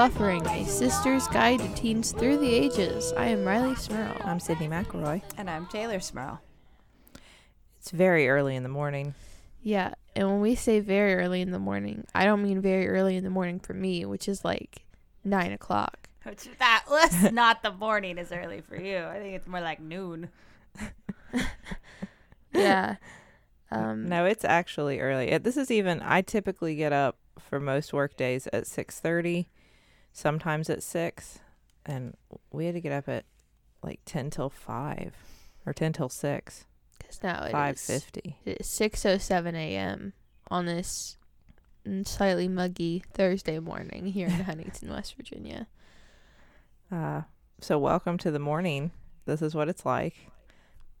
Still Buffering, a sister's guide to teens through the ages. I am Riley Smirl. I'm Sydney McElroy. And I'm Taylor Smirl. It's very early in the morning. Yeah, and when we say very early in the morning, I don't mean very early in the morning for me, which is like nine o'clock. Which that was not the morning as early for you. I think it's more like noon. Yeah. Um, No, it's actually early. This is even. I typically get up for most work days at six thirty, sometimes at six, and we had to get up at like ten till five, or ten till six, Because now it five is fifty. it is 6.07 a.m. on this slightly muggy Thursday morning here in Huntington, West Virginia. Uh, so welcome to the morning. This is what it's like,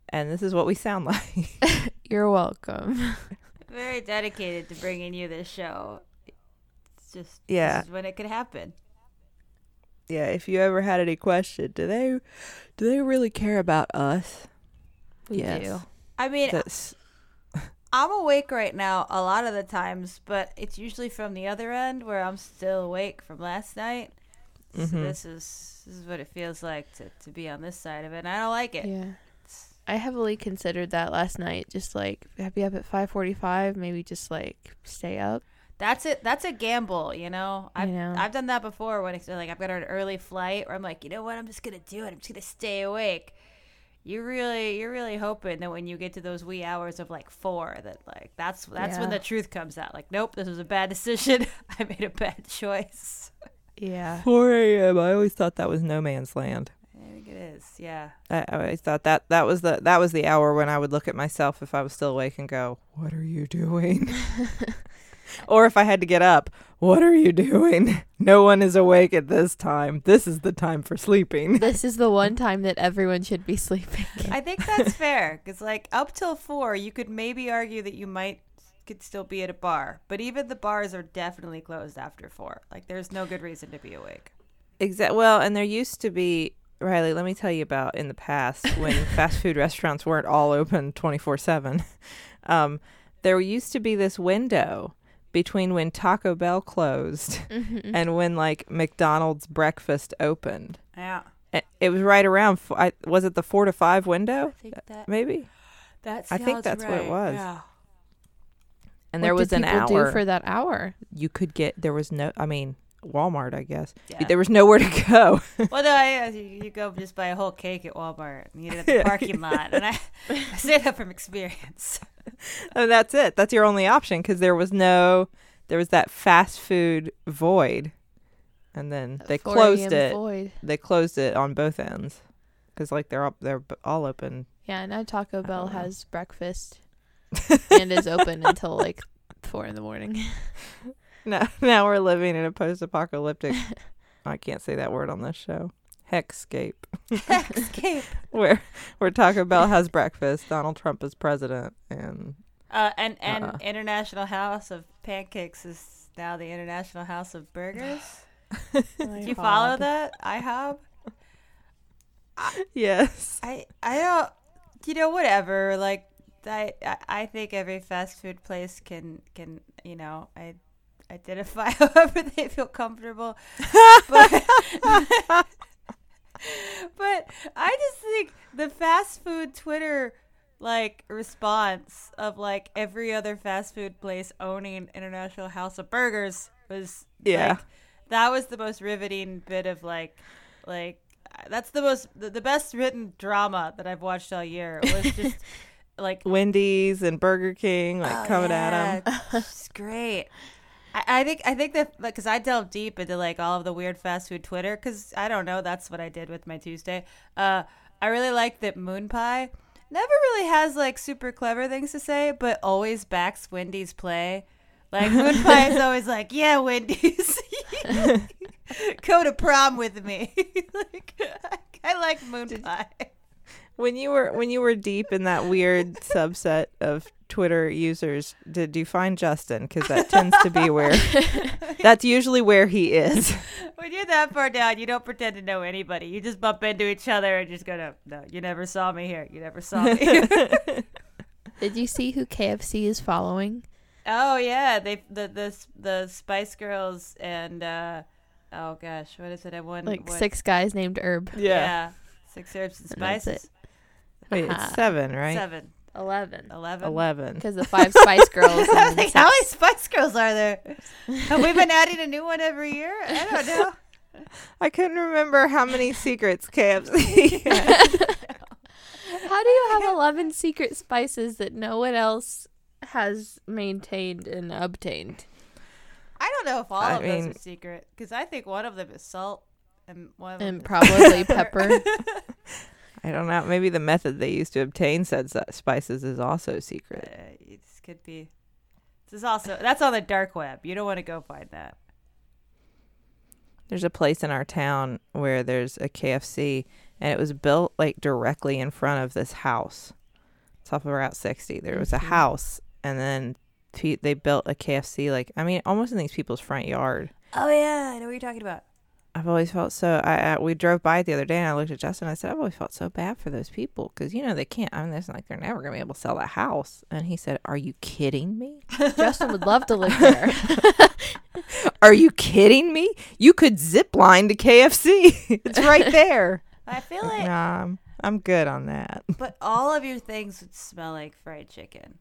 and this is what we sound like. You're welcome. Very dedicated to bringing you this show. It's just Yeah. this is when it could happen. Yeah. If you ever had any question, do they, do they really care about us? We Yes. do. I mean, That's- I'm awake right now a lot of the times, but it's usually from the other end where I'm still awake from last night. So Mhm. this is this is what it feels like to, to be on this side of it. And I don't like it. Yeah. I heavily considered that last night. Just like be up at five forty-five, maybe just like stay up. That's it. That's a gamble, you know. I I've know. I've done that before when it's like I've got an early flight, where I'm like, you know what, I'm just gonna do it. I'm just gonna stay awake. You really, you're really hoping that when you get to those wee hours of like four, that like that's that's when the truth comes out. Like, nope, this was a bad decision. I made a bad choice. Yeah. 4 a.m. I always thought that was no man's land. I think it is. Yeah. I, I always thought that that was the that was the hour when I would look at myself if I was still awake and go, "What are you doing?" Or if I had to get up, "What are you doing?" No one is awake at this time. This is the time for sleeping. this is the one time that everyone should be sleeping. I think that's fair because like up till four, you could maybe argue that you might could still be at a bar, but even the bars are definitely closed after four. Like, there's no good reason to be awake. Exactly. Well, and there used to be Riley. Let me tell you about in the past when fast food restaurants weren't all open twenty four seven. Um, there used to be this window between when Taco Bell closed Mhm. and when like McDonald's breakfast opened. Yeah. It, it was right around. f- I, was it the four to five window? I think that Maybe. that I think sounds that's what it was. Yeah. And What there was did an hour. do for that hour. you could get. There was no. I mean, Walmart. I guess Yeah. there was nowhere to go. well, no, I, you, you go just buy a whole cake at Walmart and eat it at the parking lot, and I, I say that from experience. and that's it. That's your only option because there was no. There was that fast food void, and then they closed it. Void. They closed it on both ends because like they're up. They're all open. Yeah, and now Taco Bell has breakfast and is open until like four in the morning. Now, now we're living in a post-apocalyptic. I can't say that word on this show. Hexscape. Escape. where where Taco Bell has breakfast, Donald Trump is president, and Uh, and and Uh-uh. International House of Pancakes is now the International House of Burgers. Do you follow that? IHOB. yes, I I don't. You know, whatever. Like I I- I think every fast food place can can you know I identify however they feel comfortable. But but I just think the fast food Twitter like response of like every other fast food place owning International House of Burgers was Yeah. like, that was the most riveting bit of like like that's the most the, the best written drama that I've watched all year. It was just like Wendy's and Burger King like Oh, coming at him. yeah, It's great. I, I think I think that because I delved deep into like all of the weird fast food Twitter because I don't know that's what I did with my Tuesday. Uh, I really like that Moon Pie never really has like super clever things to say, but always backs Wendy's play. Like Moon Pie is always like, "Yeah, Wendy's, go to prom with me." like I like Moon Pie. When you were when you were deep in that weird subset of Twitter users, did you find Justin? Because that tends to be where that's usually where he is. When you're that far down, you don't pretend to know anybody. You just bump into each other and just go, no, no, you never saw me here. You never saw me. Did you see who KFC is following? oh yeah, they the the the Spice Girls and uh, oh gosh, what is it? I won Like what- six guys named Herb. Yeah. Six herbs and And that's spices. it. Wait, Aha. it's seven, right? Seven. Eleven. Eleven. Eleven. Because the five Spice Girls. I was like, how many Spice Girls are there? Have we been adding a new one every year? I don't know. I couldn't remember how many secrets KFC. had. How do you have eleven secret spices that no one else has maintained and obtained? I don't know if all I of mean- those are secret because I think one of them is salt and one of them And is probably pepper. I don't know. Maybe the method they used to obtain said spices is also secret. Uh, it could be. This is also that's on the dark web. You don't want to go find that. There's a place in our town where there's a KFC, and it was built like directly in front of this house. It's off of Route 60. There was a Mhm. house, and then they built a KFC, like, I mean, almost in these people's front yard. Oh yeah, I know what you're talking about. I've always felt so. I, I we drove by it the other day, and I looked at Justin. and I said, "I've always felt so bad for those people because you know they can't. I mean, it's like they're never gonna be able to sell that house." And he said, "Are you kidding me? Justin would love to live there. Are you kidding me? You could zip line to KFC. it's right there." I feel like, nah, I'm, I'm good on that. but all of your things would smell like fried chicken,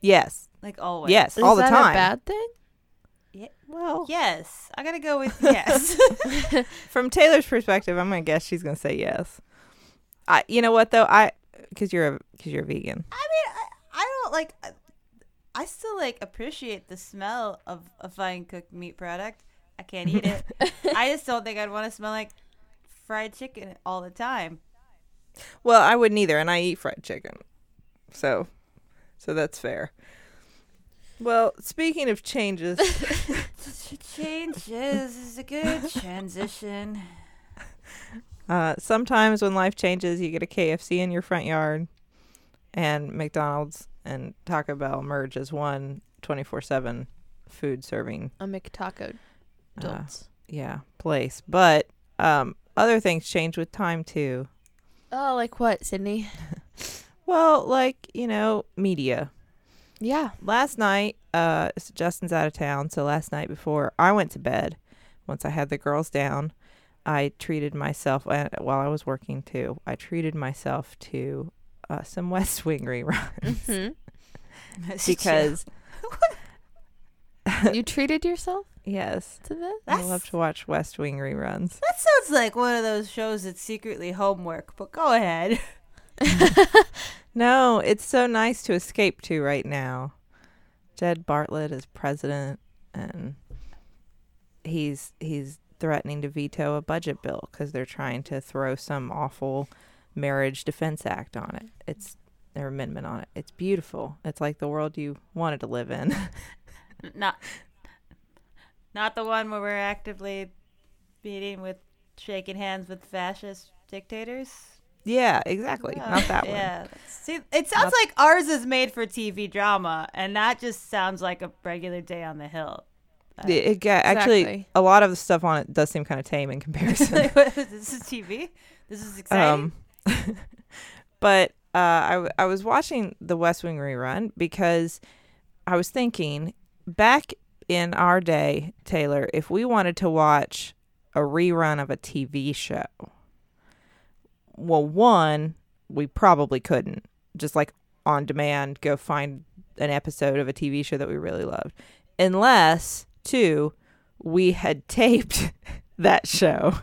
Yes, like always. yes, Is all the time. a bad thing? Well, Yes, I gotta go with yes. from Taylor's perspective, I'm gonna guess she's gonna say yes. I, you know what though, I, because you're a, because you're a vegan. I mean, I, I don't like. I- I still like appreciate the smell of a fine cooked meat product. I can't eat it. I just don't think I'd want to smell like fried chicken all the time. Well, I wouldn't either, and I eat fried chicken, so, so that's fair. Well, speaking of changes, Changes is a good transition. uh, sometimes when life changes, you get a KFC in your front yard, and McDonald's and Taco Bell merge as one 24/7 food serving A McTaco. uh, yeah place. But um, other things change with time too. oh, like what, Sydney? Well, like you know, media. Yeah. last night uh justin's out of town so last night before i went to bed once i had the girls down i treated myself and while i was working too i treated myself to uh, some west wing reruns hmm because you treated yourself yes to this? i love to watch west wing reruns that sounds like one of those shows that's secretly homework. But go ahead. No it's so nice to escape to right now. Jed Bartlet is president and he's he's threatening to veto a budget bill because they're trying to throw some awful marriage defense act on it. It's their amendment on it. It's beautiful. It's like the world you wanted to live in. Not, not the one where we're actively meeting with, shaking hands with fascist dictators. Yeah exactly Yeah. not that one Yeah. See, it sounds like ours is made for TV drama, and that just sounds like a regular day on the hill. Uh, it, it got, actually a lot of the stuff on it does seem kind of tame in comparison like, what is this is TV. This is exciting. Um, but uh, I, w- I was watching the West Wing rerun because I was thinking back in our day, Taylor, if we wanted to watch a rerun of a TV show, well, one, we probably couldn't. Just like on demand, go find an episode of a TV show that we really loved. Unless, two, we had taped that show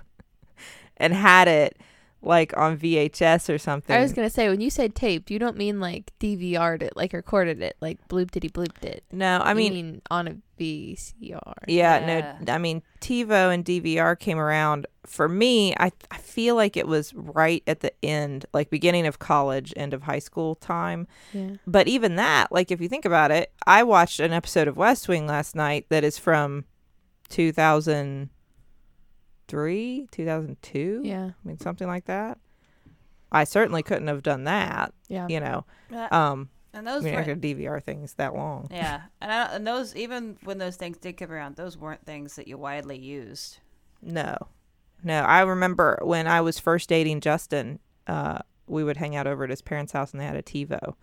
and had it like on VHS or something. I was gonna say when you said taped, you don't mean like DVR'd it, like recorded it, like bloop diddy blooped it. no, I You mean, on a VCR. yeah, Yeah. no, I mean, TiVo and DVR came around for me. I I feel like it was right at the end, like beginning of college, end of high school time. Yeah. But even that, like if you think about it, I watched an episode of West Wing last night that is from 2003, 2002. Yeah. I mean, something like that. I certainly couldn't have done that, Yeah. you know. Uh, Um, and I those mean, I weren't- could DVR things that long. yeah, and, I, and those even when those things did come around, those weren't things that you widely used. No, no. I remember when I was first dating Justin, uh, we would hang out over at his parents' house and they had a TiVo,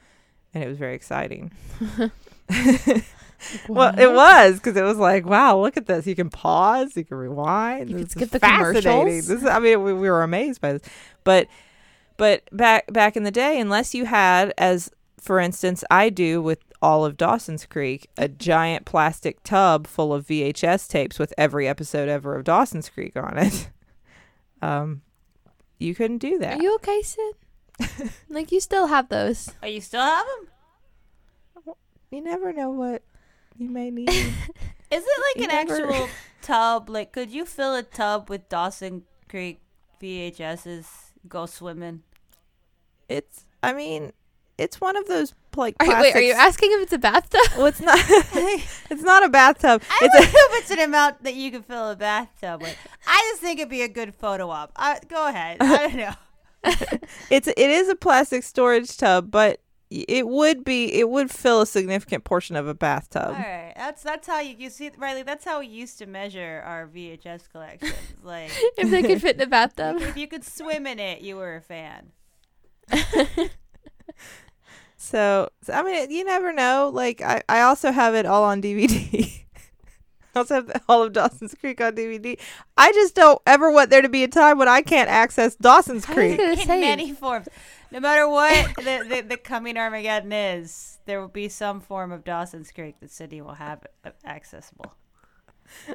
and it was very exciting. Well, it was because it was like, wow, look at this. You can pause, you can rewind. You This can is skip the fascinating. commercials. This is, I mean, we, we were amazed by this, but but back back in the day, unless you had, as for instance, I do with all of Dawson's Creek, a giant plastic tub full of VHS tapes with every episode ever of Dawson's Creek on it. Um, you couldn't do that. Are you okay, Sid? like you still have those. Oh, you still have them? You never know what you may need. Is it like You an never- actual tub? Like, could you fill a tub with Dawson Creek VHSs? Go swimming. it's, I mean, it's one of those like. Are, wait, are you asking if it's a bathtub? Well, it's not. it's not a bathtub. I It's don't a. know if it's an amount that you can fill a bathtub with. I just think it'd be a good photo op. I, go ahead. I don't know. It's it is a plastic storage tub, but it would be it would fill a significant portion of a bathtub. All right, that's that's how you you see Riley. That's how we used to measure our VHS collections. Like, if they could fit in a bathtub. if you could swim in it, you were a fan. So, so, I mean, you never know. Like I, I also have it all on DVD. I also have all of Dawson's Creek on DVD. I just don't ever want there to be a time when I can't access Dawson's I was Creek. in many forms. No matter what the, the, the coming Armageddon is, there will be some form of Dawson's Creek that Sydney will have accessible.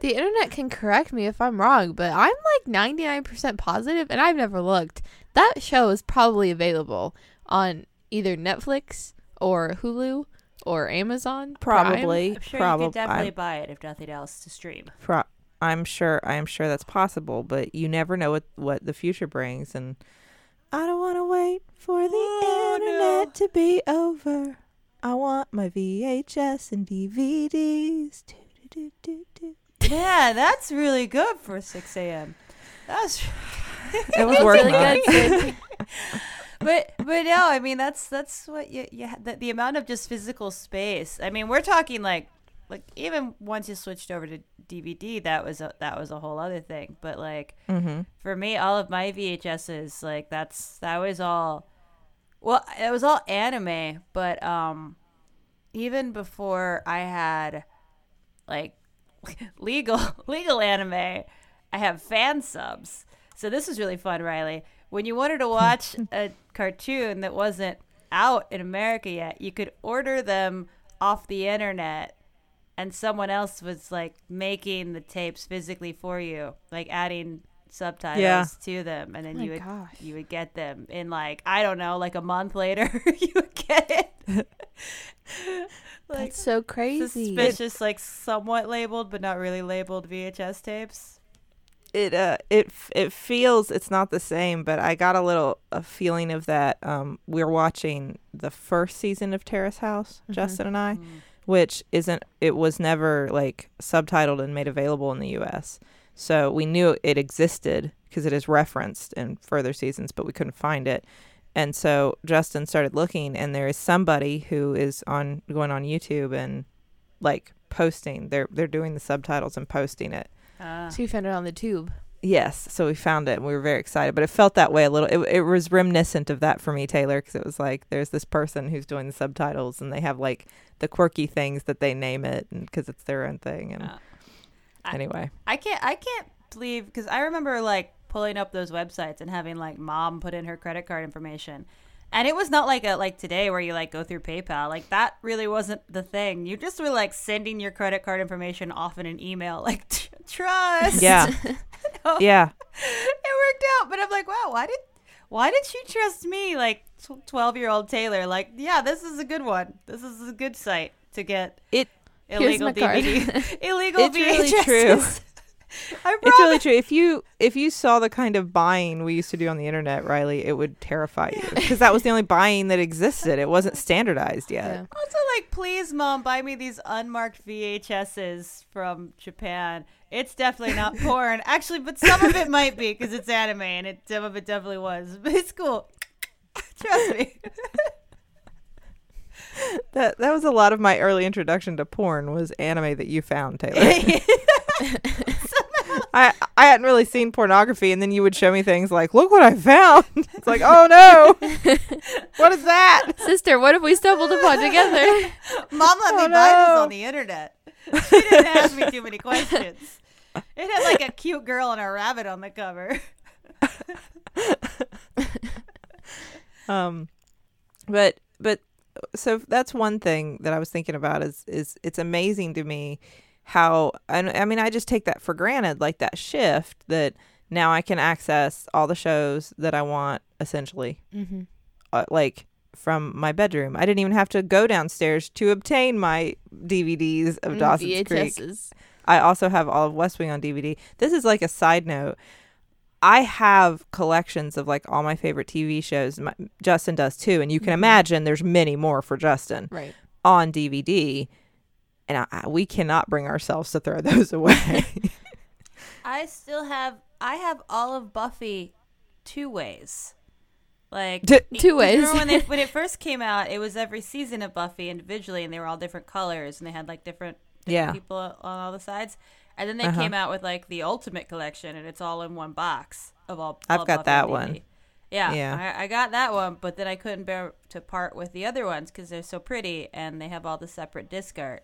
the internet can correct me if I'm wrong, but I'm like 99% positive, and I've never looked. That show is probably available on either Netflix or Hulu or Amazon. Prime. Probably, I'm sure probably. you could definitely buy it if nothing else to stream. Pro- I'm sure. I am sure that's possible, but you never know what what the future brings, and I don't want to wait for the Oh, internet no. to be over. I want my VHS and DVDs. Do, do, do, do, do. Yeah, that's really good for 6 a.m. That's It was working. really good, but but no, I mean that's that's what you you the, the amount of just physical space. I mean, we're talking like like even once you switched over to DVD, that was a that was a whole other thing. But like Mhm. for me, all of my VHSs, like that's that was all. Well, it was all anime, but um, even before I had like legal legal anime, I have fan subs. So this was really fun, Riley. When you wanted to watch a cartoon that wasn't out in America yet, you could order them off the internet and someone else was like making the tapes physically for you, like adding subtitles Yeah. to them and then My you would gosh. you would get them in like I don't know, like a month later you would get it. like That's so crazy. suspicious, like somewhat labeled but not really labeled VHS tapes. It uh it it feels it's not the same, but I got a little a feeling of that. Um, we're watching the first season of Terrace House, Justin and I. which isn't it was never like subtitled and made available in the US. So we knew it existed because it is referenced in further seasons, but we couldn't find it. And so Justin started looking and there is somebody who is on going on YouTube and like posting. They're they're doing the subtitles and posting it. Ah. So you found it on the tube. Yes, so we found it and we were very excited, but it felt that way a little. It, it was reminiscent of that for me, Taylor, because it was like there's this person who's doing the subtitles and they have like the quirky things that they name it because it's their own thing. And. I- anyway, I can't I can't believe because I remember like pulling up those websites and having like mom put in her credit card information. And it was not like a like today where you like go through PayPal. Like that really wasn't the thing. You just were like sending your credit card information off in an email like trust. yeah, Yeah, It worked out, but I'm like, wow, why did why did she trust me like 12-year-old Taylor? Like, yeah, this is a good one. This is a good site to get it illegal my card. DVD. illegal It's really true. I it's really true. If you if you saw the kind of buying we used to do on the internet, Riley, it would terrify you because that was the only buying that existed. It wasn't standardized yet. Yeah. Also, like, please, mom, buy me these unmarked VHSs from Japan. It's definitely not porn, actually, but some of it might be because it's anime, and it some of it definitely was. But it's cool. Trust me. That that was a lot of my early introduction to porn was anime that you found, Taylor. I I hadn't really seen pornography, and then you would show me things like, "Look what I found." It's like, "Oh no, what is that?" Sister, what have we stumbled upon together? Mom let me Oh, buy this on the internet. She didn't ask me too many questions. It had like a cute girl and a rabbit on the cover. Um, but but so that's one thing that I was thinking about is is it's amazing to me how and I mean I just take that for granted like that shift that now I can access all the shows that I want essentially mm-hmm. uh, like from my bedroom. I didn't even have to go downstairs to obtain my DVDs Mm, of Dawson's Creek. I also have all of West Wing on DVD. This is like a side note. I have collections of like all my favorite TV shows. My, Justin does too, and you can Mhm. imagine there's many more for Justin Right. on DVD. And I, I- we cannot bring ourselves to throw those away. I still have I have all of Buffy two ways. Like y- Two ways. when, they, when it first came out, it was every season of Buffy individually, and they were all different colors, and they had like different Yeah. people on all the sides. And then they Uh-huh. came out with like the Ultimate Collection, and it's all in one box of all. I've got that on one. Yeah, Yeah. I, I got that one, but then I couldn't bear to part with the other ones because they're so pretty, and they have all the separate disc art.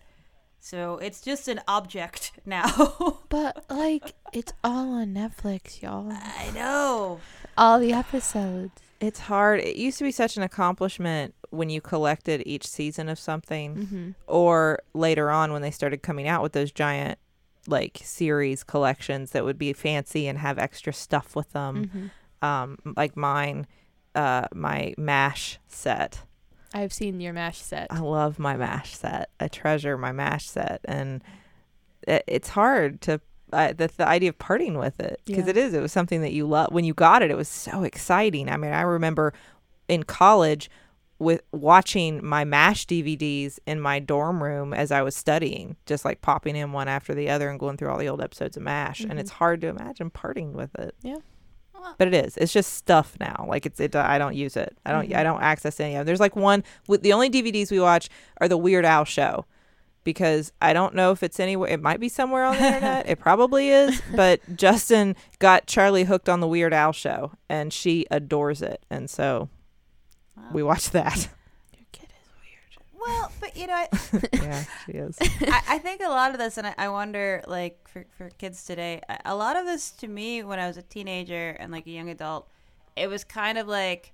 So it's just an object now. But like, it's all on Netflix, y'all. I know. All the episodes. it's hard. It used to be such an accomplishment when you collected each season of something. Mm-hmm. or later on when they started coming out with those giant like series collections that would be fancy and have extra stuff with them Mm-hmm. um like mine uh my mash set I've seen your mash set. i love my mash set i treasure my mash set and it, it's hard to uh, the, the idea of parting with it because Yeah. it is it was something that you love when you got it it was so exciting i mean i remember in college with watching my mash dvds in my dorm room as i was studying just like popping in one after the other and going through all the old episodes of mash and Mhm. it's hard to imagine parting with it Yeah. but it is it's just stuff now like it's it i don't use it i don't Mhm. i don't access any of them there's like one with the only dvds we watch are the weird al show because I don't know if it's anywhere. It might be somewhere on the internet. It probably is. But Justin got Charlie hooked on the Weird Al show, and she adores it, and so Wow. we watch that. Your kid is weird. Well, but you know, I, yeah, she is. I, I think a lot of this, and I, I wonder, like, for, for kids today, a- a lot of this to me when I was a teenager and like a young adult, it was kind of like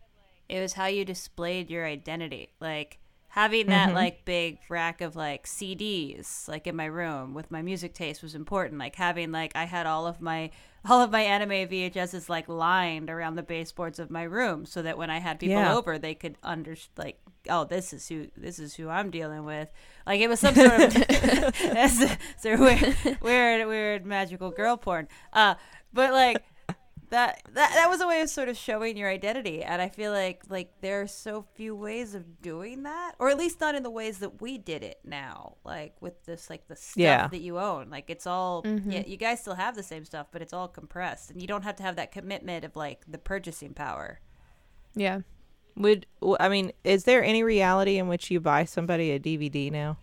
it was how you displayed your identity. Like, having that, Mhm. like, big rack of like CDs, like, in my room with my music taste was important. Like, having, like, I had all of my. All of my anime VHSs like lined around the baseboards of my room, so that when I had people Yeah. over, they could under like, oh, this is who this is who I'm dealing with. Like it was some sort of that's a weird, weird, weird magical girl porn. Uh, but like that that that was a way of sort of showing your identity, and I feel like like there are so few ways of doing that, or at least not in the ways that we did it now. Like with this, like the stuff Yeah. that you own, like it's all Mhm. yeah, you guys still have the same stuff, but it's all compressed, and you don't have to have that commitment of like the purchasing power. Yeah. Would i mean? Is there any reality in which you buy somebody a DVD now?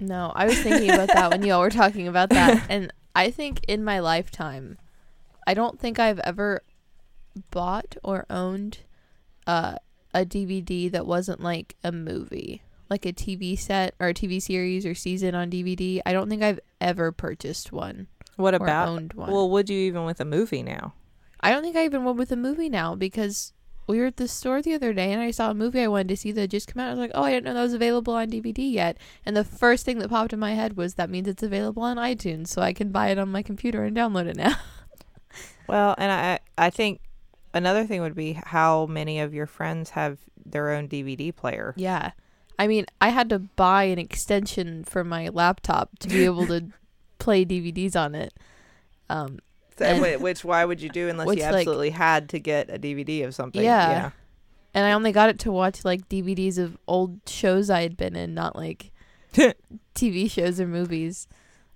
No, I was thinking about that when y'all were talking about that, and I think in my lifetime, I don't think I've ever bought or owned uh, a DVD that wasn't like a movie, like a TV set or a TV series or season on DVD. I don't think I've ever purchased one What about? owned one. Well, would you even with a movie now? I don't think I even went with a movie now because we were at the store the other day and I saw a movie I wanted to see that had just come out. I was like, oh, I didn't know that was available on DVD yet. And the first thing that popped in my head was that means it's available on iTunes, so I can buy it on my computer and download it now. Well, and I I think another thing would be how many of your friends have their own DVD player. yeah. I mean, I had to buy an extension for my laptop to be able to play DVDs on it. Um, So, which why would you do unless you like- absolutely had to get a DVD of something? Yeah. and I only got it to watch like DVDs of old shows I had been in, not like TV shows or movies.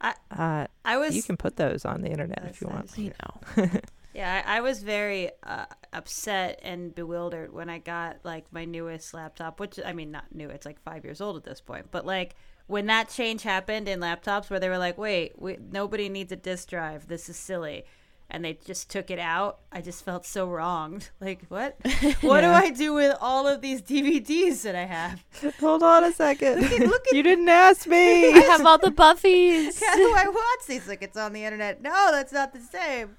Uh, I was you can put those on the internet if you want. You know. Yeah, I, I was very uh, upset and bewildered when I got like my newest laptop, which I mean not new, it's like five years old at this point. But like when that change happened in laptops, where they were like, "Wait, we, nobody needs a disk drive. This is silly," and they just took it out, I just felt so wronged. Like, what? What do I do with all of these DVDs that I have? Hold on a second. Look at- look at- you didn't ask me. I have all the Buffies. How do I watch these? Like, it's on the internet. No, that's not the same.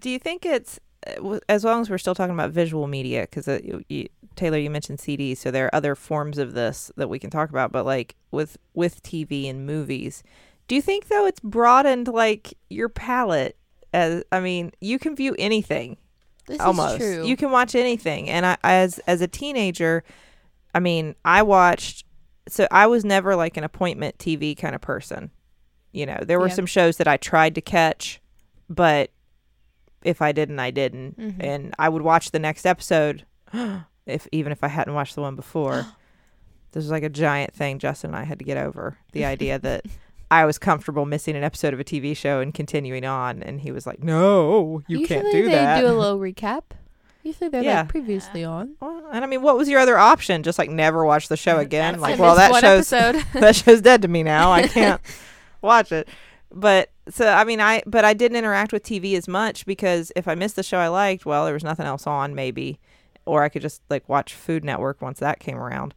Do you think it's uh, as long as we're still talking about visual media? Because uh, you, you, Taylor, you mentioned CDs, so there are other forms of this that we can talk about. But like with with TV and movies, do you think though it's broadened like your palette? As I mean, you can view anything This almost. is true. You can watch anything. And I as as a teenager, I mean, I watched so I was never like an appointment TV kind of person. You know, there were Yeah. some shows that I tried to catch, but if I didn't, I didn't. Mhm. And I would watch the next episode if even if I hadn't watched the one before. this was like a giant thing Justin and I had to get over. The idea that I was comfortable missing an episode of a TV show and continuing on and he was like, "No, you Usually can't do they that." do a little recap. Usually they're Yeah. like previously on. Well, and I mean, what was your other option? Just like never watch the show mm, again? Like, well, that show's episode. that show's dead to me now. I can't watch it. But so I mean, I but I didn't interact with TV as much because if I missed the show I liked, well, there was nothing else on, maybe, or I could just like watch Food Network once that came around.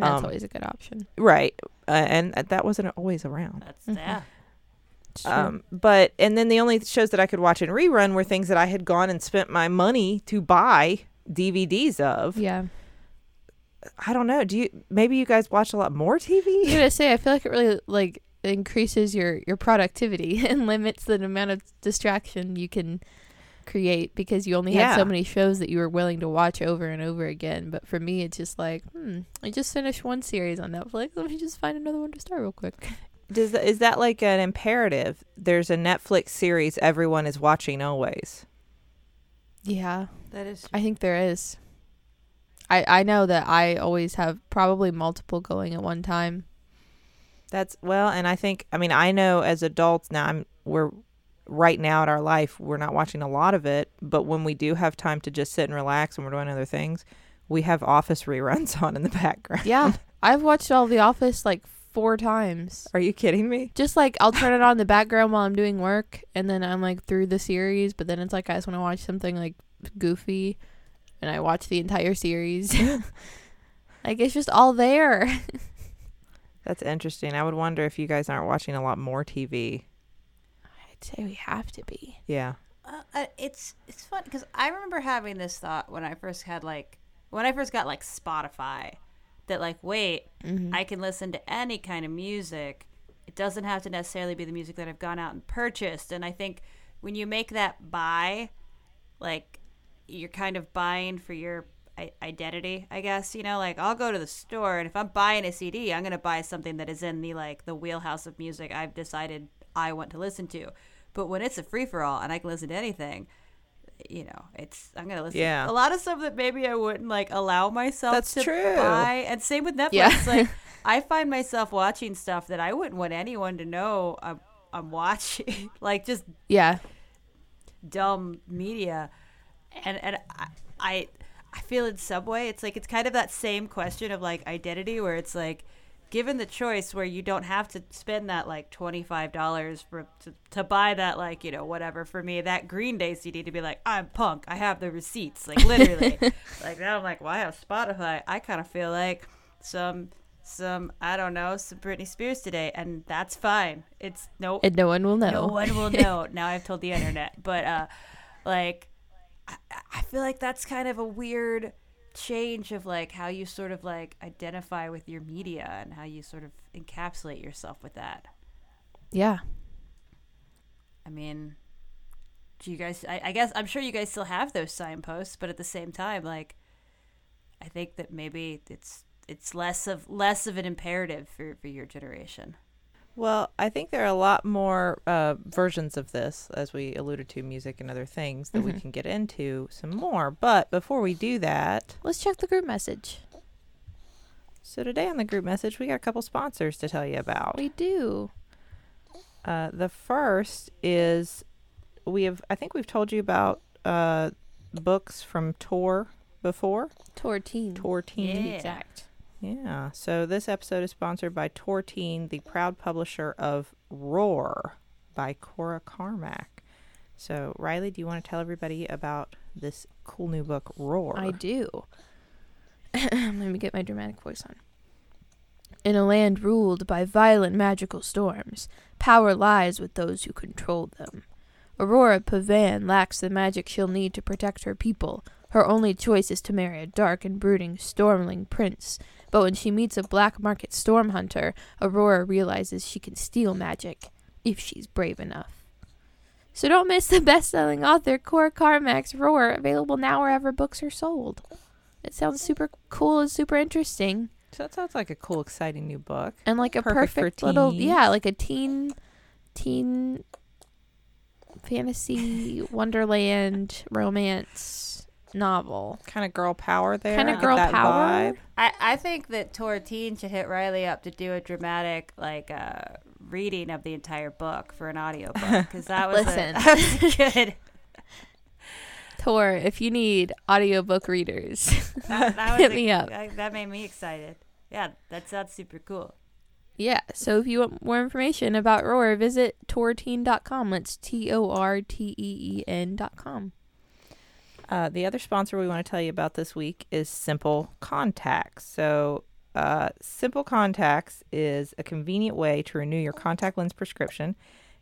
That's Um, always a good option. Right, uh, and that wasn't always around. That's Mhm. yeah. Um, but and then the only shows that I could watch in rerun were things that I had gone and spent my money to buy DVDs of. yeah. I don't know. Do you maybe you guys watch a lot more TV? I was TV? gonna say I feel like it really like increases your your productivity and limits the amount of distraction you can create because you only Yeah. have so many shows that you were willing to watch over and over again. But for me, it's just like, hmm, I just finished one series on Netflix. Let me just find another one to start real quick. Does that, is that like an imperative? There's a Netflix series everyone is watching always. Yeah, That is. I think there is. I I know that I always have probably multiple going at one time. That's well, and I think I mean I know as adults now I'm we're right now in our life we're not watching a lot of it, but when we do have time to just sit and relax and we're doing other things, we have Office reruns on in the background. Yeah, I've watched all The Office like four times. Are you kidding me? Just like I'll turn it on in the background while I'm doing work, and then I'm like through the series. But then it's like I just want to watch something like goofy, and I watch the entire series. like it's just all there. That's interesting. I would wonder if you guys aren't watching a lot more TV. I'd say we have to be. Yeah. Uh, uh, it's it's fun because I remember having this thought when I first had like when I first got like Spotify that like wait Mhm. I can listen to any kind of music. It doesn't have to necessarily be the music that I've gone out and purchased. And I think when you make that buy, like you're kind of buying for your identity, I guess. You know, like I'll go to the store and if I'm buying a CD, I'm gonna buy something that is in the like the wheelhouse of music I've decided I want to listen to. But when it's a free for all and I can listen to anything, you know, it's I'm gonna listen. Yeah. a lot of stuff that maybe I wouldn't like allow myself That's to true. buy. And same with Netflix. Yeah. like I find myself watching stuff that I wouldn't want anyone to know I'm, I'm watching, like just Yeah, dumb media, and and I, I I feel in some way it's like it's kind of that same question of like identity where it's like given the choice where you don't have to spend that like twenty five dollars for to, to buy that like you know whatever for me that Green Day CD to be like I'm punk. I have the receipts. Like literally. Like now I'm like well I have Spotify. I kind of feel like some some I don't know some Britney Spears today and that's fine. It's no and no one will know. no one will know. now I've told the internet, but uh, like, I, I feel like that's kind of a weird change of like how you sort of like identify with your media and how you sort of encapsulate yourself with that. Yeah, I mean, do you guys? I, I guess I'm sure you guys still have those signposts, but at the same time, like, I think that maybe it's it's less of less of an imperative for for your generation. Well, I think there are a lot more uh, versions of this, as we alluded to, music and other things that we Mhm. can get into some more. But before we do that, let's check the group message. so today on the group message, we got a couple sponsors to tell you about. We do. Uh, the first is we have, I think we've told you about uh, books from Tor before. Tour team. Tor to Team. be Yeah. exact. Yeah. So this episode is sponsored by Tor Teen, the proud publisher of Roar by Cora Carmack. So, Riley, do you want to tell everybody about this cool new book, Roar? I do. Let me get my dramatic voice on. In a land ruled by violent magical storms, power lies with those who control them. Aurora Pavan lacks the magic she'll need to protect her people. Her only choice is to marry a dark and brooding stormling prince. But when she meets a black market storm hunter, Aurora realizes she can steal magic if she's brave enough. So don't miss the best-selling author Cora Carmack's Roar, available now wherever books are sold. It sounds super cool and super interesting, So that sounds like a cool, exciting new book. and like a Perfect perfect, little yeah, like a teen, teen fantasy wonderland romance novel. Kind of girl power there. Kinda girl that power. vibe. I, I think that Tor Teen should hit Riley up to do a dramatic like uh, reading of the entire book for an audiobook because that was a, Listen. that was good. Tor, if you need audiobook readers, That, that was Hit a- me up. That, that made me excited. Yeah, that sounds super cool. yeah. So if you want more information about Roar, visit torteen.com. That's T O R T E E N.com. Uh, the other sponsor we want to tell you about this week is Simple Contacts. So, uh, Simple Contacts is a convenient way to renew your contact lens prescription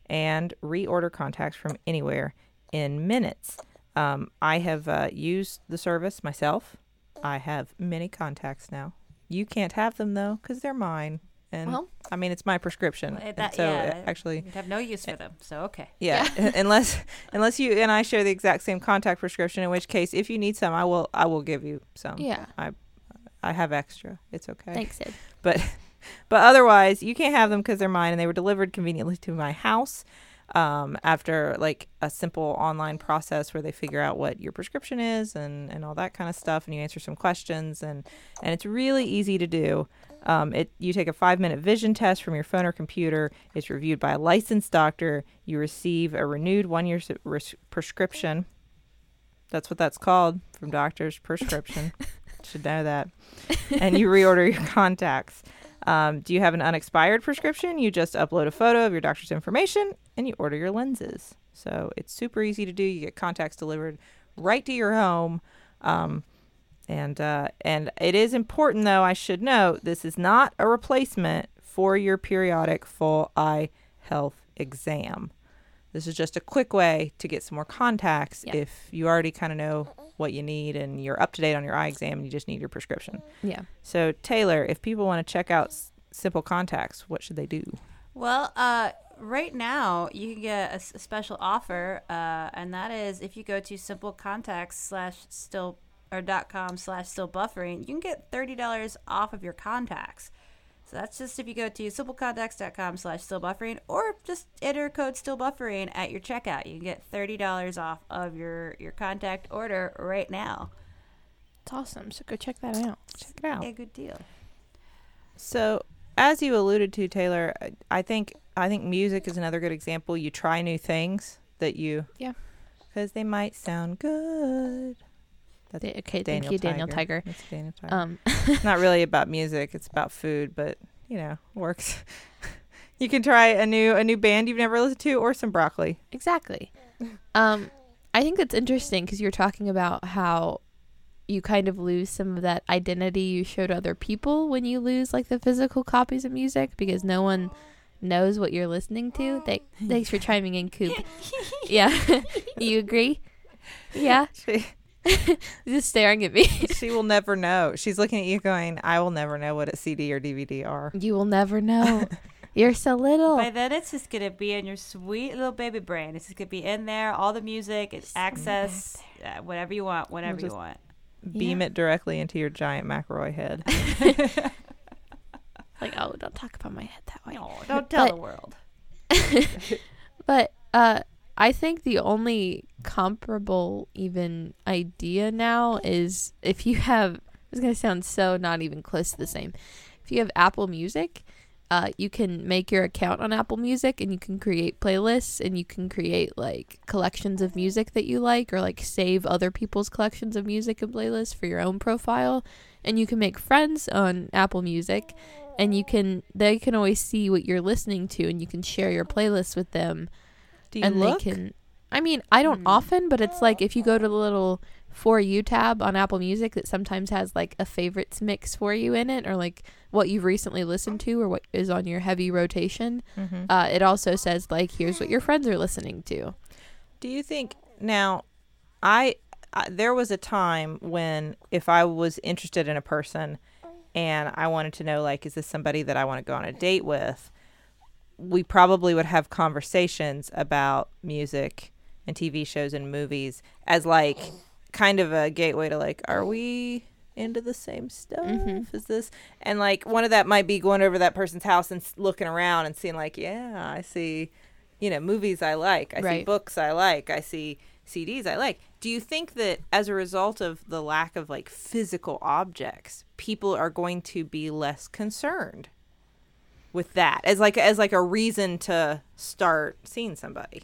and reorder contacts from anywhere in minutes. Um, I have uh, used the service myself. I have many contacts now. You can't have them though because they're mine. And Well, I mean, it's my prescription. Well, that- so yeah, actually, You'd have no use for them, so okay. yeah, unless unless you and I share the exact same contact prescription, in which case, if you need some, I will I will give you some. yeah. I I have extra. It's okay. Thanks, Sid. But but otherwise, you can't have them because they're mine, and they were delivered conveniently to my house. Um, after like a simple online process where they figure out what your prescription is and, and all that kind of stuff, and you answer some questions, and and it's really easy to do. Um, it you take a five minute vision test from your phone or computer. It's reviewed by a licensed doctor. You receive a renewed one year res- prescription. That's what that's called from doctors. Prescription. Should know that. And you reorder your contacts. Um, do you have an unexpired prescription? You just upload a photo of your doctor's information and you order your lenses. So it's super easy to do. You get contacts delivered right to your home. Um, and uh, and it is important though. I should note this is not a replacement for your periodic full eye health exam. This is just a quick way to get some more contacts Yeah. if you already kind of know what you need and you're up to date on your eye exam and you just need your prescription. Yeah. So Taylor, if people want to check out S- Simple Contacts, what should they do? Well, uh, right now you can get a, s- a special offer, uh, and that is if you go to Simple Contacts slash still or dot com slash still buffering, you can get thirty dollars off of your contacts. So that's just if you go to simplecontacts.com slash still buffering or just enter code still buffering at your checkout. You can get thirty dollars off of your, your contact order right now. It's awesome. So go check that out. Check it out. A good deal. So, as you alluded to, Taylor, I- I think I think music is another good example. You try new things that you Yeah. because they might sound good. That's Da- okay, Daniel thank you, Daniel Tiger. It's Daniel Tiger. Um, it's not really about music; it's about food, but you know, works. you can try a new a new band you've never listened to, or some broccoli. exactly. Um, I think that's interesting because you're talking about how you kind of lose some of that identity you showed other people when you lose like the physical copies of music because no one knows what you're listening to. Th- thanks for chiming in, Coop. yeah, you agree? Yeah, She just staring at me. she will never know. She's looking at you, going, "I will never know what a CD or DVD are." you will never know. You're so little. By then, it's just gonna be in your sweet little baby brain. It's just gonna be in there, all the music, it's access, uh, whatever you want, whenever you want. Beam Yeah. it directly into your giant McElroy head. like, oh, don't talk about my head that way. No, don't tell But- the world. But uh I think the only comparable even idea now is if you have it's gonna sound so not even close to the same. If you have Apple Music, uh, you can make your account on Apple Music and you can create playlists and you can create like collections of music that you like or like save other people's collections of music and playlists for your own profile. And you can make friends on Apple Music and you can they can always see what you're listening to and you can share your playlists with them Do you and look? they can I mean, I don't Hmm. often, but it's like if you go to the little for you tab on Apple Music that sometimes has like a favorites mix for you in it or like what you've recently listened to or what is on your heavy rotation. Mhm. Uh, it also says like here's what your friends are listening to. Do you think now? I, I there was a time when if I was interested in a person and I wanted to know like is this somebody that I want to go on a date with, we probably would have conversations about music and TV shows and movies as like kind of a gateway to like are we into the same stuff? Mhm. is this and like one of that might be going over that person's house and looking around and seeing like yeah i see you know movies i like i see books i like i see cds i like. Do you think that as a result of the lack of like physical objects people are going to be less concerned with that as like as like a reason to start seeing somebody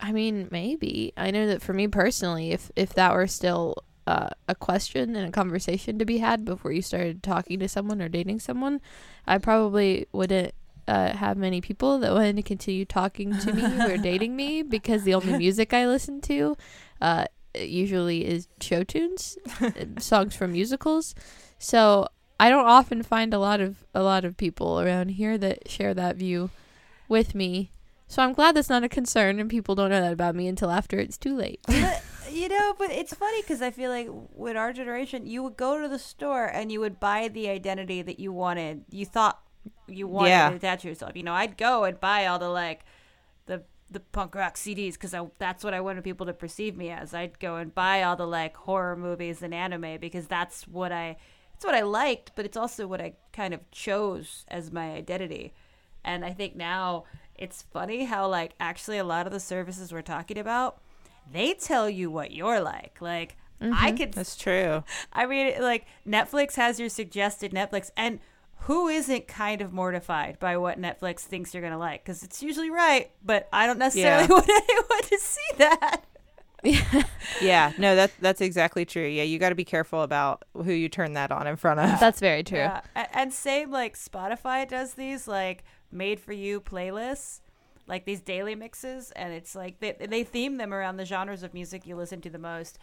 I mean, maybe. I know that for me personally, if if that were still uh, a question and a conversation to be had before you started talking to someone or dating someone, I probably wouldn't uh, have many people that wanted to continue talking to me or dating me because the only music I listen to uh, usually is show tunes, uh, songs from musicals. So I don't often find a lot of a lot of people around here that share that view with me. So I'm glad that's not a concern and people don't know that about me until after it's too late. But, you know, but it's funny because I feel like with our generation, you would go to the store and you would buy the identity that you wanted. You thought you wanted Yeah. to attach yourself. You know, I'd go and buy all the like the the punk rock CDs because that's what I wanted people to perceive me as. I'd go and buy all the like horror movies and anime because that's what I it's what I liked, but it's also what I kind of chose as my identity. And I think now it's funny how like actually a lot of the services we're talking about, they tell you what you're like. Like I mm-hmm. could that's true I mean, like Netflix has your suggested Netflix, and who isn't kind of mortified by what Netflix thinks you're gonna like? Because it's usually right, but I don't necessarily Yeah. want anyone to see that. yeah yeah no that that's exactly true yeah you got to be careful about who you turn that on in front of That's very true. Yeah, a- and same like Spotify does these like made for you playlists, like these daily mixes, and it's like they they theme them around the genres of music you listen to the most.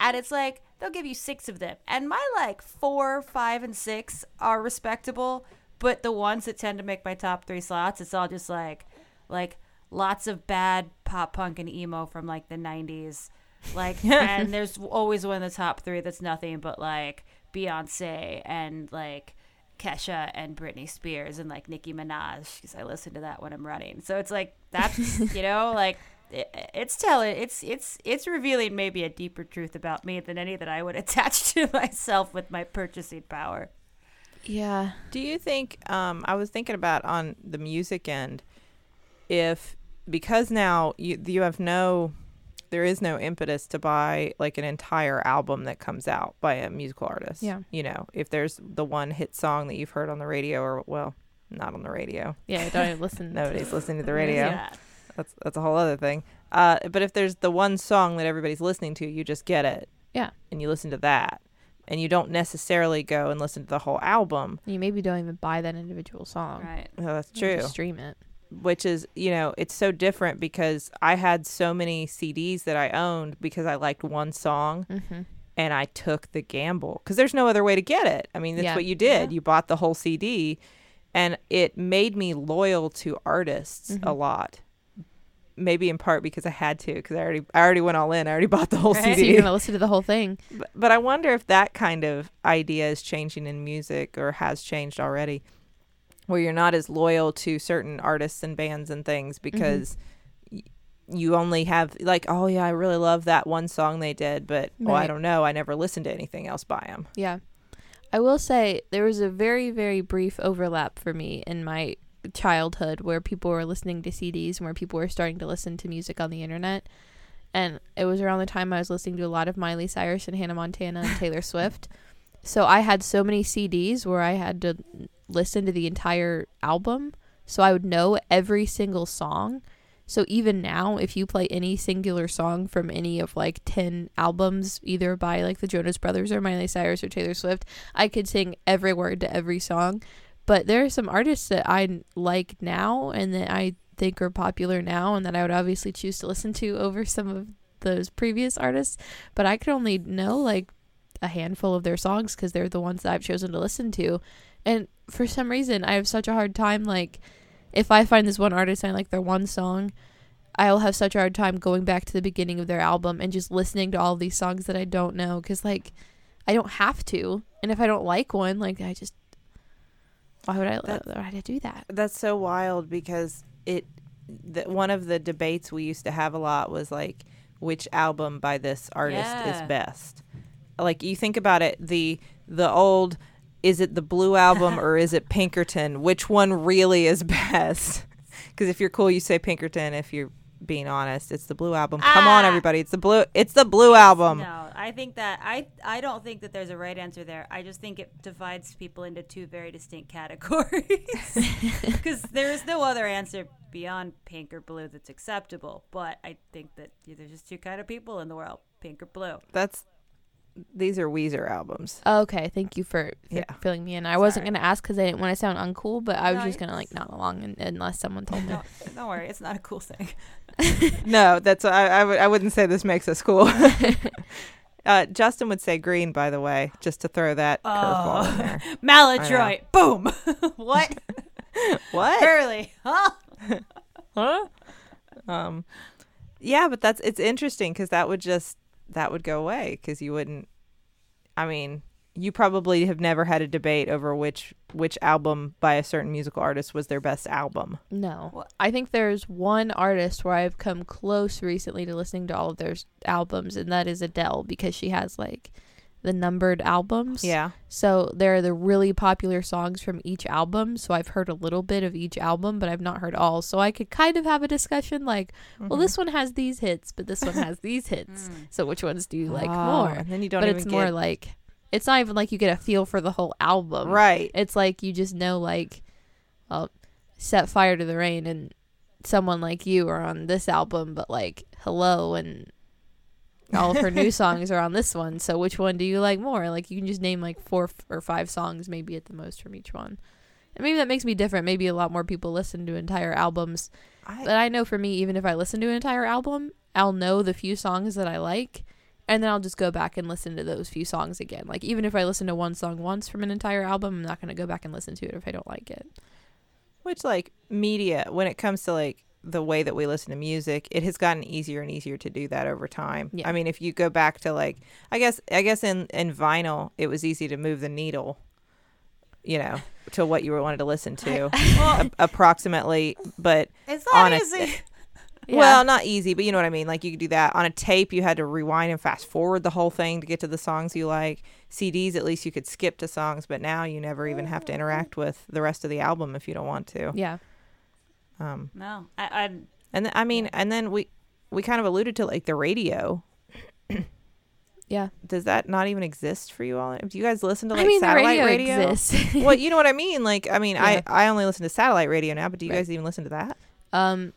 And it's like they'll give you six of them, and my like four, five, and six are respectable, but the ones that tend to make my top three slots, it's all just like, like lots of bad pop punk and emo from like the '90s, like, and there's always one in the top three that's nothing but like Beyonce and like Kesha and Britney Spears and like Nicki Minaj because I listen to that when I'm running. So it's like that's you know like it, it's telling it's it's it's revealing maybe a deeper truth about me than any that I would attach to myself with my purchasing power. Yeah. Do you think um I was thinking about on the music end if because now you you have no there is no impetus to buy like an entire album that comes out by a musical artist. Yeah. You know, if there's the one hit song that you've heard on the radio or well, not on the radio. Yeah, I don't even listen. Nobody's listening to the radio. Yeah. That's that's a whole other thing. Uh but if there's the one song that everybody's listening to, you just get it Yeah. and you listen to that. And you don't necessarily go and listen to the whole album. You maybe don't even buy that individual song. Right. Oh, that's You true. just stream it. Which is you know it's so different because i had so many cds that i owned because i liked one song Mm-hmm. and i took the gamble because there's no other way to get it i mean that's Yeah. what you did Yeah. you bought the whole cd and it made me loyal to artists a Mhm. lot maybe in part because i had to because i already i already went all in i already bought the whole Right. So cd you're gonna listen to the whole thing. but, but I wonder if that kind of idea is changing in music or has changed already, where you're not as loyal to certain artists and bands and things mm-hmm. because y- you only have like, oh yeah, I really love that one song they did, but oh, I don't know, I never listened to anything else by them. Yeah. I will say there was a very, very brief overlap for me in my childhood where people were listening to CDs and where people were starting to listen to music on the internet. And it was around the time I was listening to a lot of Miley Cyrus and Hannah Montana and Taylor Swift. So I had so many CDs where I had to listen to the entire album, so I would know every single song. So even now, if you play any singular song from any of like 10 albums, either by like the Jonas Brothers or Miley Cyrus or Taylor Swift, I could sing every word to every song. But there are some artists that I like now and that I think are popular now and that I would obviously choose to listen to over some of those previous artists. But I could only know like a handful of their songs because they're the ones that I've chosen to listen to. And for some reason, I have such a hard time like if I find this one artist and I like their one song, I'll have such a hard time going back to the beginning of their album and just listening to all these songs that I don't know because like I don't have to, and if I don't like one, like I just why would I That- why would I do that? That's so wild because it. The, one of the debates we used to have a lot was like, which album by this artist Yeah. is best. Like you think about it, the the old, is it the Blue album or is it Pinkerton? Which one really is best? Because if you're cool, you say Pinkerton. If you're being honest, it's the Blue album. Come on, Ah. everybody, it's the blue. It's the Blue album. No, I think that I I don't think that there's a right answer there. I just think it divides people into two very distinct categories. Because there is no other answer beyond pink or blue that's acceptable. But I think that there's just two kind of people in the world: pink or blue. That's these are Weezer albums. Okay, thank you for, for Yeah. filling me in. I wasn't gonna ask because I didn't want to sound uncool, but I was No, just gonna like it's- nod along un unless someone told me. Don't, don't worry, it's not a cool thing. No, that's I, I, would, I wouldn't say this makes us cool. uh, Justin would say green, by the way, just to throw that curveball in there. Maladroit, boom. what? What? Early, huh? Huh? Um, yeah, but that's it's interesting because that would just that would go away because you wouldn't. I mean, you probably have never had a debate over which which album by a certain musical artist was their best album. No. I think there's one artist where I've come close recently to listening to all of their albums, and that is Adele because she has like the numbered albums. Yeah, So there are the really popular songs from each album. So I've heard a little bit of each album, but I've not heard all. So I could kind of have a discussion like, Mm-hmm. well, this one has these hits, but this one has these hits. Mm. So which ones do you like Oh, more? And then you don't But it's get more like, it's not even like you get a feel for the whole album. right. It's like you just know like well, set fire to the rain and someone like you are on this album but like hello and all of her new songs are on this one. So which one do you like more? Like you can just name like four f- or five songs maybe at the most from each one. And maybe that makes me different. Maybe a lot more people listen to entire albums. I, But I know for me even if I listen to an entire album, I'll know the few songs that I like and then I'll just go back and listen to those few songs again. Like even if I listen to one song once from an entire album, I'm not going to go back and listen to it if I don't like it. Which like media, when it comes to like the way that we listen to music, it has gotten easier and easier to do that over time. Yeah. I mean, if you go back to like, I guess, I guess in in vinyl, it was easy to move the needle, you know, to what you wanted to listen to, Well, a- approximately. But it's not easy. well, not easy, but you know what I mean. Like you could do that on a tape. You had to rewind and fast forward the whole thing to get to the songs you like. CDs, at least you could skip to songs, but now you never even have to interact with the rest of the album if you don't want to. yeah. Um, No, I, I And th- I mean, and then we we kind of alluded to like the radio. Yeah. Does that not even exist for you all? Do you guys listen to like I mean, the satellite radio, radio? exists. well, you know what I mean. Like, I mean, Yeah. I I only listen to satellite radio now, but do you Right. guys even listen to that? um,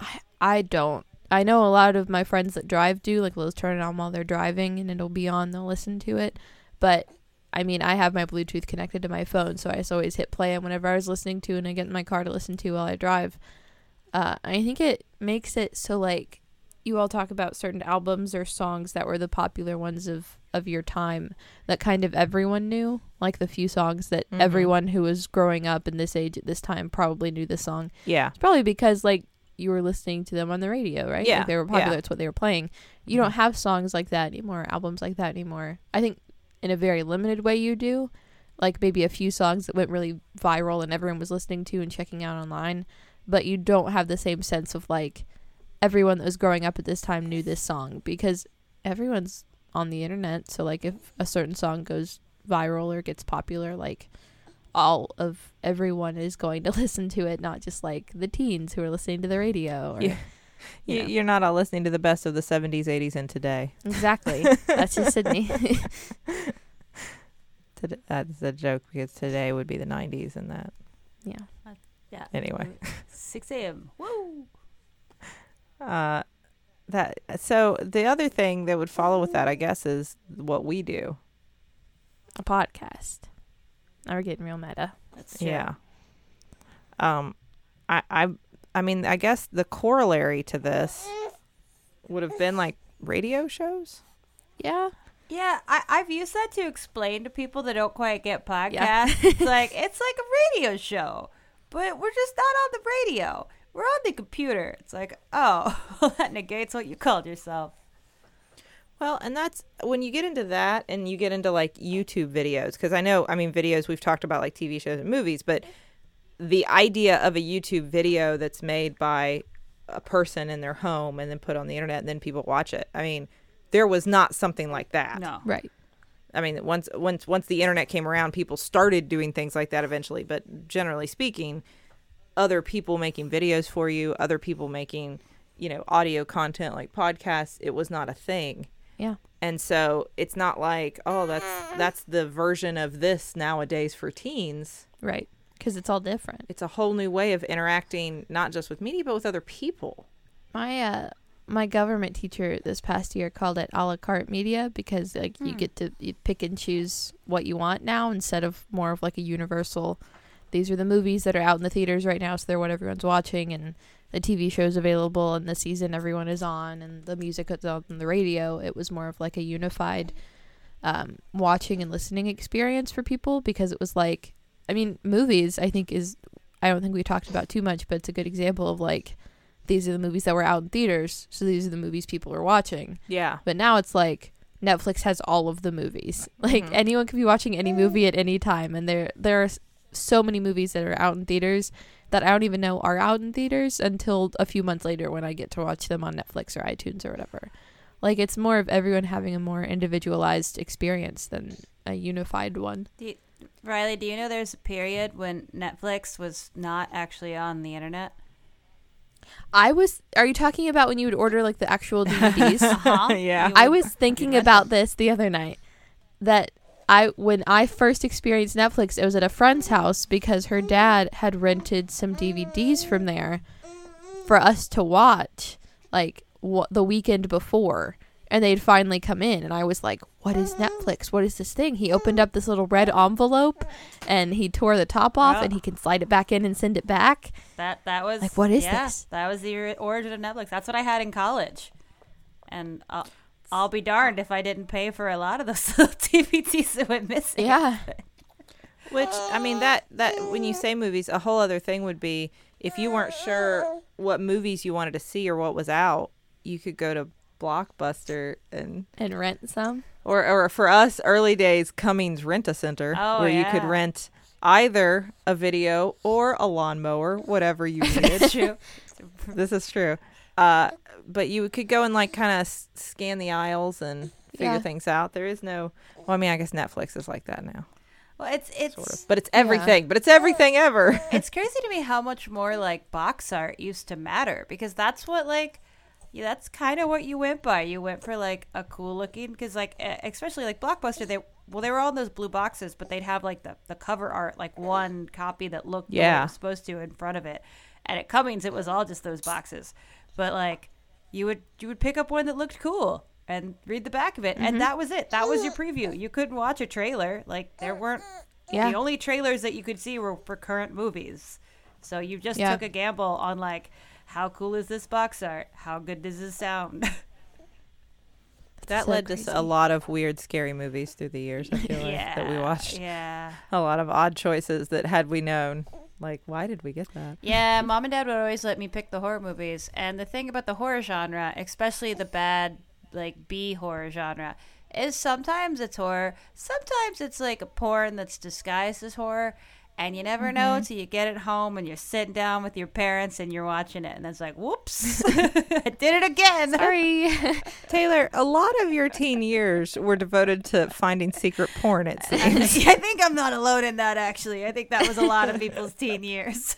I, I don't. I know a lot of my friends that drive do. Like, they'll just turn it on while they're driving, and it'll be on. They'll listen to it. But I mean, I have my Bluetooth connected to my phone, so I just always hit play And whenever I was listening to, and I get in my car to listen to while I drive. Uh, I think it makes it so like you all talk about certain albums or songs that were the popular ones of of your time that kind of everyone knew, like the few songs that Mhm. everyone who was growing up in this age at this time probably knew the song. Yeah. It's probably because like you were listening to them on the radio, right? Yeah, Like, they were popular. yeah. It's what they were playing. You don't have songs like that anymore, albums like that anymore. I think in a very limited way you do. Like maybe a few songs that went really viral and everyone was listening to and checking out online, but you don't have the same sense of like everyone that was growing up at this time knew this song because everyone's on the internet. So like if a certain song goes viral or gets popular, like all of everyone is going to listen to it, not just like the teens who are listening to the radio. Or, Yeah. You You, know. you're not all listening to the best of the 70s, 80s, and today. Exactly. That's just Sydney. That's a joke because today would be the 90s and that. Yeah. Yeah. Anyway. 6 a.m. Woo. Uh, that so the other thing that would follow with that, I guess, is what we do. A podcast. Now we're getting real meta. That's true. Yeah. Um, I I I mean, I guess the corollary to this would have been like radio shows. Yeah. Yeah, I, I've used that to explain to people that don't quite get podcasts. Yeah. it's like it's like a radio show, but we're just not on the radio. We're on the computer. It's like, oh, well, that negates what you called yourself. Well, and that's when you get into that and you get into like YouTube videos because I know, I mean, videos we've talked about like TV shows and movies, but the idea of a YouTube video that's made by a person in their home and then put on the internet and then people watch it. I mean, there was not something like that. No. Right. I mean, once once once the internet came around, people started doing things like that eventually. But generally speaking, other people making videos for you, other people making, you know, audio content like podcasts, it was not a thing. Yeah. And so it's not like, oh, that's that's the version of this nowadays for teens. Right. Because it's all different. It's a whole new way of interacting, not just with media, but with other people. My uh my government teacher this past year called it a la carte media because like you Hmm. get to you pick and choose what you want now instead of more of like a universal these are the movies that are out in the theaters right now so they're what everyone's watching and the TV shows available and the season everyone is on and the music that's on the radio it was more of like a unified um, watching and listening experience for people because it was like I mean movies I think is I don't think we talked about too much but it's a good example of like these are the movies that were out in theaters, so these are the movies people are watching. Yeah. But now it's like Netflix has all of the movies. Like Mhm. anyone can be watching any movie at any time, and there there are so many movies that are out in theaters that I don't even know are out in theaters until a few months later when I get to watch them on Netflix or iTunes or whatever. Like it's more of everyone having a more individualized experience than a unified one. Riley, do you know there's a period when Netflix was not actually on the internet? I was. Are you talking about when you would order like the actual DVDs? Uh-huh. Yeah. I was thinking about this the other night that I when I first experienced Netflix, it was at a friend's house because her dad had rented some DVDs from there for us to watch like wha- the weekend before. And they'd finally come in, and I was like, "What is Netflix? What is this thing?" He opened up this little red envelope, and he tore the top off, Yeah. and he can slide it back in and send it back. That that was Like, what is yeah, this? That was the origin of Netflix. That's what I had in college, and I'll, I'll be darned if I didn't pay for a lot of those little DVDs that went missing. Yeah, Which I mean that that when you say movies, a whole other thing would be if you weren't sure what movies you wanted to see or what was out, you could go to Blockbuster and and rent some. or or for us early days Cummings Rent a Center Oh, where you could rent either a video or a lawnmower, whatever you needed. True. this is true. Uh, but you could go and like kind of scan the aisles and figure Yeah. things out. There is no. Well, I mean, I guess Netflix is like that now, Well, it's it's sort of. But it's everything. But it's everything ever. it's crazy to me how much more like box art used to matter because that's what like yeah, that's kind of what you went by. You went for like a cool looking because like especially like Blockbuster they well they were all in those blue boxes but they'd have like the the cover art like one copy that looked the way it Yeah. supposed to in front of it. And at Cummings it was all just those boxes. But like you would you would pick up one that looked cool and read the back of it and mm-hmm. that was it. That was your preview. You couldn't watch a trailer. Like there weren't Yeah. the only trailers that you could see were for current movies. So you just Yeah. took a gamble on like, how cool is this box art? How good does this sound? That So led to a lot of weird, scary movies through the years. I feel like that we watched. Yeah. A lot of odd choices that had we known, like why did we get that? Yeah, mom and dad would always let me pick the horror movies. And the thing about the horror genre, especially the bad, like B horror genre, is sometimes it's horror, sometimes it's like a porn that's disguised as horror. And you never know mm-hmm. till you get it home and you're sitting down with your parents and you're watching it. And it's like, whoops, I did it again. Sorry. Taylor, a lot of your teen years were devoted to finding secret porn. It seems. I think I'm not alone in that, actually. I think that was a lot of people's teen years.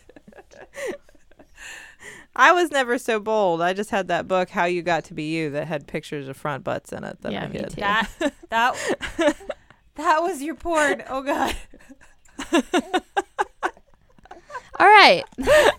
I was never so bold. I just had that book, How You Got to Be You, that had pictures of front butts in it that Yeah, I me hid. too. That, that, That was your porn. Oh god. All right. this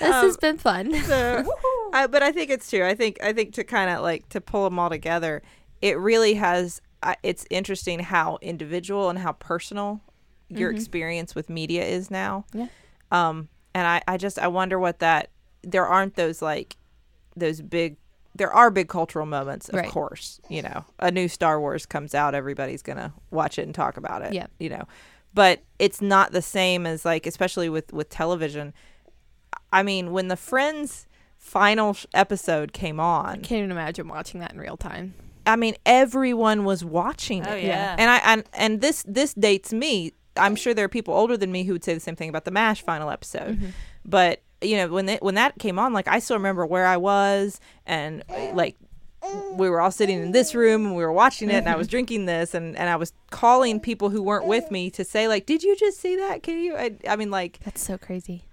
has been fun. So, I, but I think it's true. I think I think to kind of like to pull them all together, it really has. Uh, it's interesting how individual and how personal your experience with media is now. Yeah. Um, and I, I just I wonder what that. There aren't those like those big. There are big cultural moments, of Right. course. You know, a new Star Wars comes out, everybody's gonna watch it and talk about it. Yeah. You know, but it's not the same as like, especially with with television. I mean, when the Friends final sh- episode came on, I Can't even imagine watching that in real time. I mean, everyone was watching oh, it. Oh yeah. And I and and this this dates me. I'm sure there are people older than me who would say the same thing about the Mash final episode. Mm-hmm. But you know, when it, when that came on, like I still remember where I was and like we were all sitting in this room and we were watching it and I was drinking this and, and I was calling people who weren't with me to say like, did you just see that? Can you? I, I mean, like That's so crazy.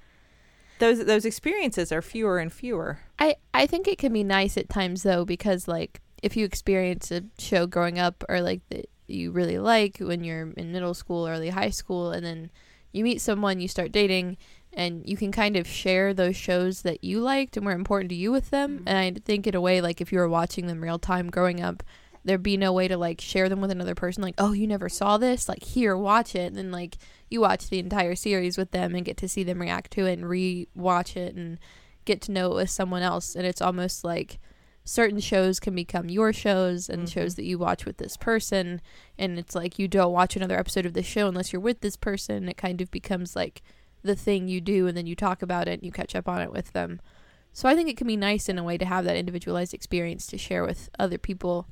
those those experiences are fewer and fewer. I I think it can be nice at times though because like if you experience a show growing up or like that you really like when you're in middle school, early high school, and then you meet someone, you start dating, and you can kind of share those shows that you liked and were important to you with them. Mm-hmm. And I think in a way, like if you were watching them real time growing up, there'd be no way to like share them with another person. Like, oh, you never saw this? Like, here, watch it. And then like you watch the entire series with them and get to see them react to it and re-watch it and get to know it with someone else. And it's almost like certain shows can become your shows and mm-hmm. shows that you watch with this person. And it's like you don't watch another episode of this show unless you're with this person. It kind of becomes like the thing you do and then you talk about it and you catch up on it with them. So I think it can be nice in a way to have that individualized experience to share with other people.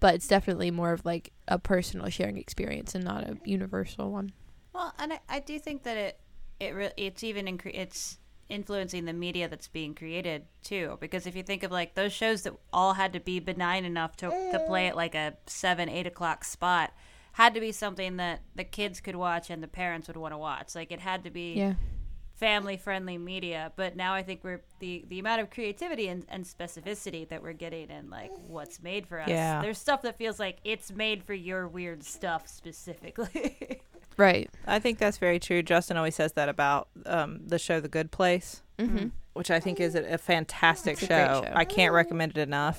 But it's definitely more of like a personal sharing experience and not a universal one. Well, and I, I do think that it it re- it's even incre- it's influencing the media that's being created too. Because if you think of like those shows that all had to be benign enough to to play at like a seven eight o'clock spot, had to be something that the kids could watch and the parents would want to watch. Like it had to be Yeah. family friendly media. But now I think we're the the amount of creativity and, and specificity that we're getting and like what's made for us. Yeah. There's stuff that feels like it's made for your weird stuff specifically. Right. I think that's very true. Justin always says that about um, the show The Good Place, Mm-hmm. which I think is a, a fantastic a show. show. I can't recommend it enough.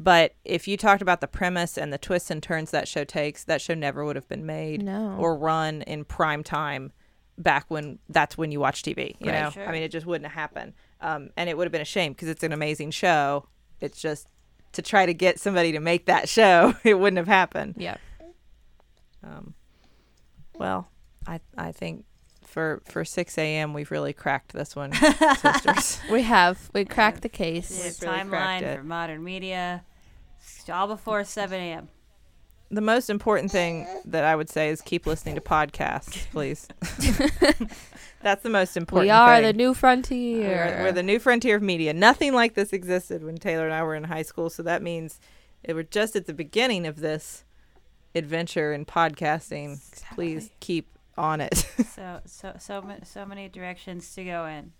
But if you talked about the premise and the twists and turns that show takes, that show never would have been made No. or run in prime time back when that's when you watch TV. You Right. know, Sure. I mean, it just wouldn't have happened. Um, and it would have been a shame because it's an amazing show. It's just to try to get somebody to make that show, it wouldn't have happened. Yeah. Um, well, I I think for for six a.m. we've really cracked this one, sisters. We have. We cracked the The case. We've really timeline for modern media. It's all before 7 a.m. The most important thing that I would say is keep listening to podcasts, please. That's the most important. We are thing. the new frontier. We're, we're the new frontier of media. Nothing like this existed when Taylor and I were in high school, so that means it we're just at the beginning of this adventure in podcasting. Please keep on it. so so so so many directions to go in.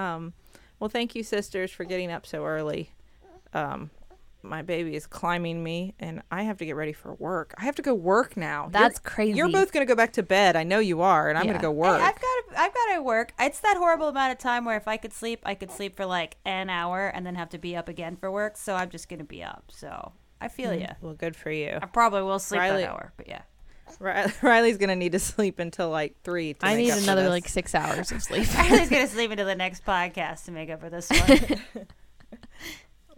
Um, well, thank you, sisters, for getting up so early. Um, my baby is climbing me, and I have to get ready for work. I have to go work now. That's you're, crazy. You're both gonna go back to bed. I know you are, and I'm Yeah. gonna go Hey, work. I've got to I've got to work. It's that horrible amount of time where if I could sleep, I could sleep for like an hour and then have to be up again for work. So I'm just gonna be up. So I feel mm-hmm. you. well, good for you. I probably will sleep Riley- that hour, but yeah. Riley's gonna need to sleep until like three. To I need another like six hours of sleep. Riley's gonna sleep until the next podcast to make up for this one.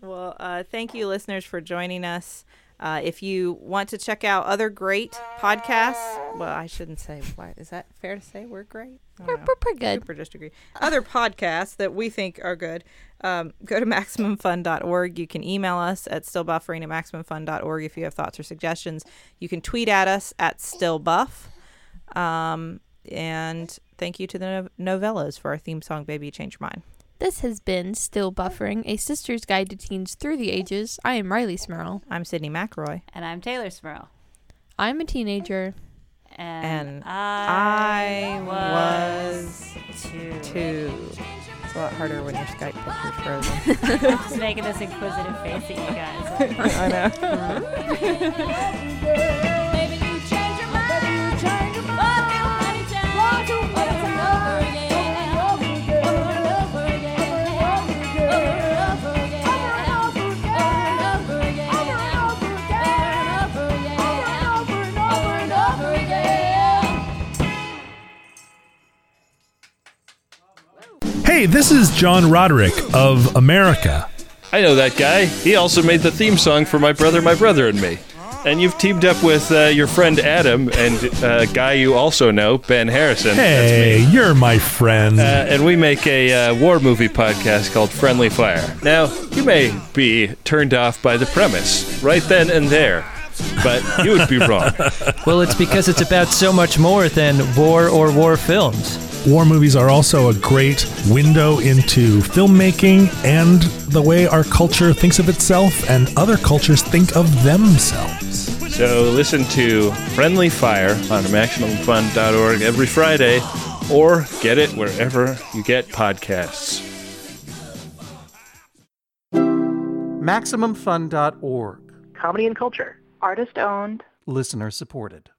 Well, uh, thank you, listeners, for joining us. Uh, if you want to check out other great podcasts, well, I shouldn't say. Why is that fair to say? We're great. We're, we're pretty good. Super disagree. Other podcasts that we think are good, um, go to MaximumFun.org. You can email us at stillbuffering at MaximumFun.org if you have thoughts or suggestions. You can tweet at us at stillbuff. Um, and thank you to the no- Nouvellas for our theme song, Baby Change Your Mind. This has been Still Buffering, a sister's guide to teens through the ages. I am Riley Smirl. I'm Sydney McElroy. and I'm Taylor Smirl. I'm a teenager. And, And I, I was too. two. a lot harder when your Skype picture's frozen. Just making this inquisitive face at you guys. I know. Hey, this is John Roderick of America. I know that guy. He also made the theme song for My Brother, My Brother and Me. And you've teamed up with uh, your friend Adam and a guy you also know, Ben Harrison. Hey, That's me. you're my friend. Uh, and we make a uh, war movie podcast called Friendly Fire. Now, you may be turned off by the premise right then and there, but you would be wrong. Well, it's because it's about so much more than war or war films. War movies are also a great window into filmmaking and the way our culture thinks of itself and other cultures think of themselves. So listen to Friendly Fire on MaximumFun.org every Friday, or get it wherever you get podcasts. MaximumFun.org. Comedy and culture. Artist owned. Listener supported.